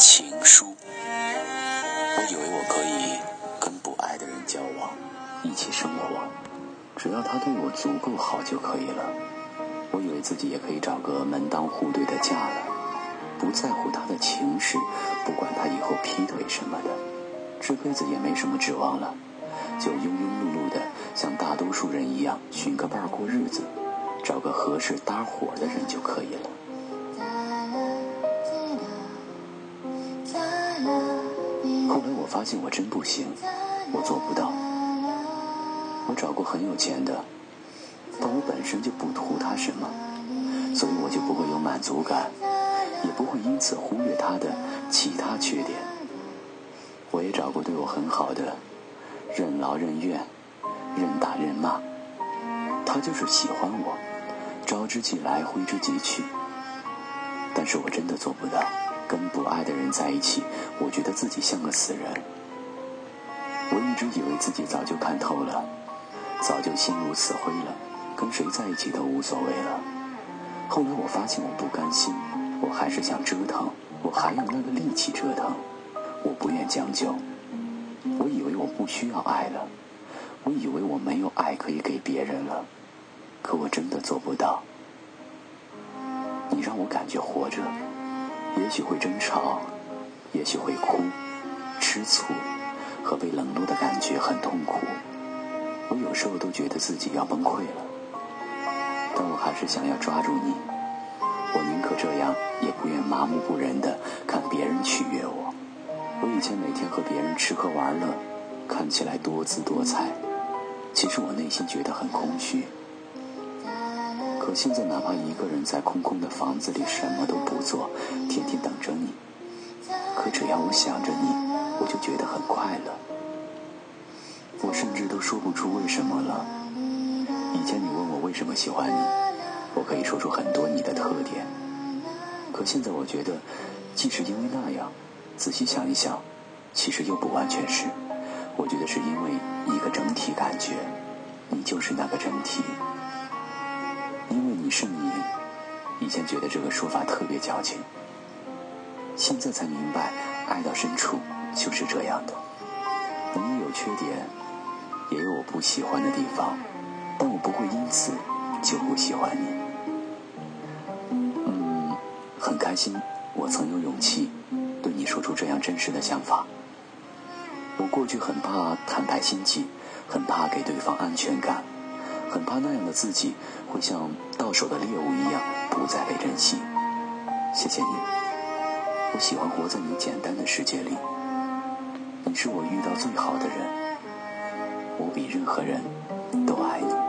情书。我以为我可以跟不爱的人交往，一起生活，只要他对我足够好就可以了。我以为自己也可以找个门当户对的嫁了，不在乎他的情事，不管他以后劈腿什么的，这辈子也没什么指望了，就庸庸碌碌的像大多数人一样寻个伴儿过日子，找个合适搭伙的人就可以了。发现我真不行，我做不到。我找过很有钱的，但我本身就不图他什么，所以我就不会有满足感，也不会因此忽略他的其他缺点。我也找过对我很好的，任劳任怨，任打任骂，他就是喜欢我，招之即来，挥之即去。但是我真的做不到。跟不爱的人在一起，我觉得自己像个死人。我一直以为自己早就看透了，早就心如死灰了，跟谁在一起都无所谓了。后来我发现我不甘心，我还是想折腾，我还有那个力气折腾。我不愿将就，我以为我不需要爱了，我以为我没有爱可以给别人了，可我真的做不到。你让我感觉活着。也许会争吵，也许会哭、吃醋，和被冷落的感觉很痛苦。我有时候都觉得自己要崩溃了，但我还是想要抓住你。我宁可这样，也不愿麻木不仁的看别人取悦我。我以前每天和别人吃喝玩乐，看起来多姿多彩，其实我内心觉得很空虚。可现在，哪怕一个人在空空的房子里什么都不做，天天等着你，可只要我想着你，我就觉得很快乐。我甚至都说不出为什么了。以前你问我为什么喜欢你，我可以说出很多你的特点。可现在我觉得，既是因为那样，仔细想一想，其实又不完全是。我觉得是因为一个整体感觉，你就是那个整体。因为你是你，以前觉得这个说法特别矫情，现在才明白，爱到深处就是这样的。你也有缺点，也有我不喜欢的地方，但我不会因此就不喜欢你。嗯，很开心，我曾有勇气对你说出这样真实的想法。我过去很怕坦白心迹，很怕给对方安全感。很怕那样的自己会像到手的猎物一样不再被珍惜。谢谢你，我喜欢活在你简单的世界里。你是我遇到最好的人，我比任何人都爱你。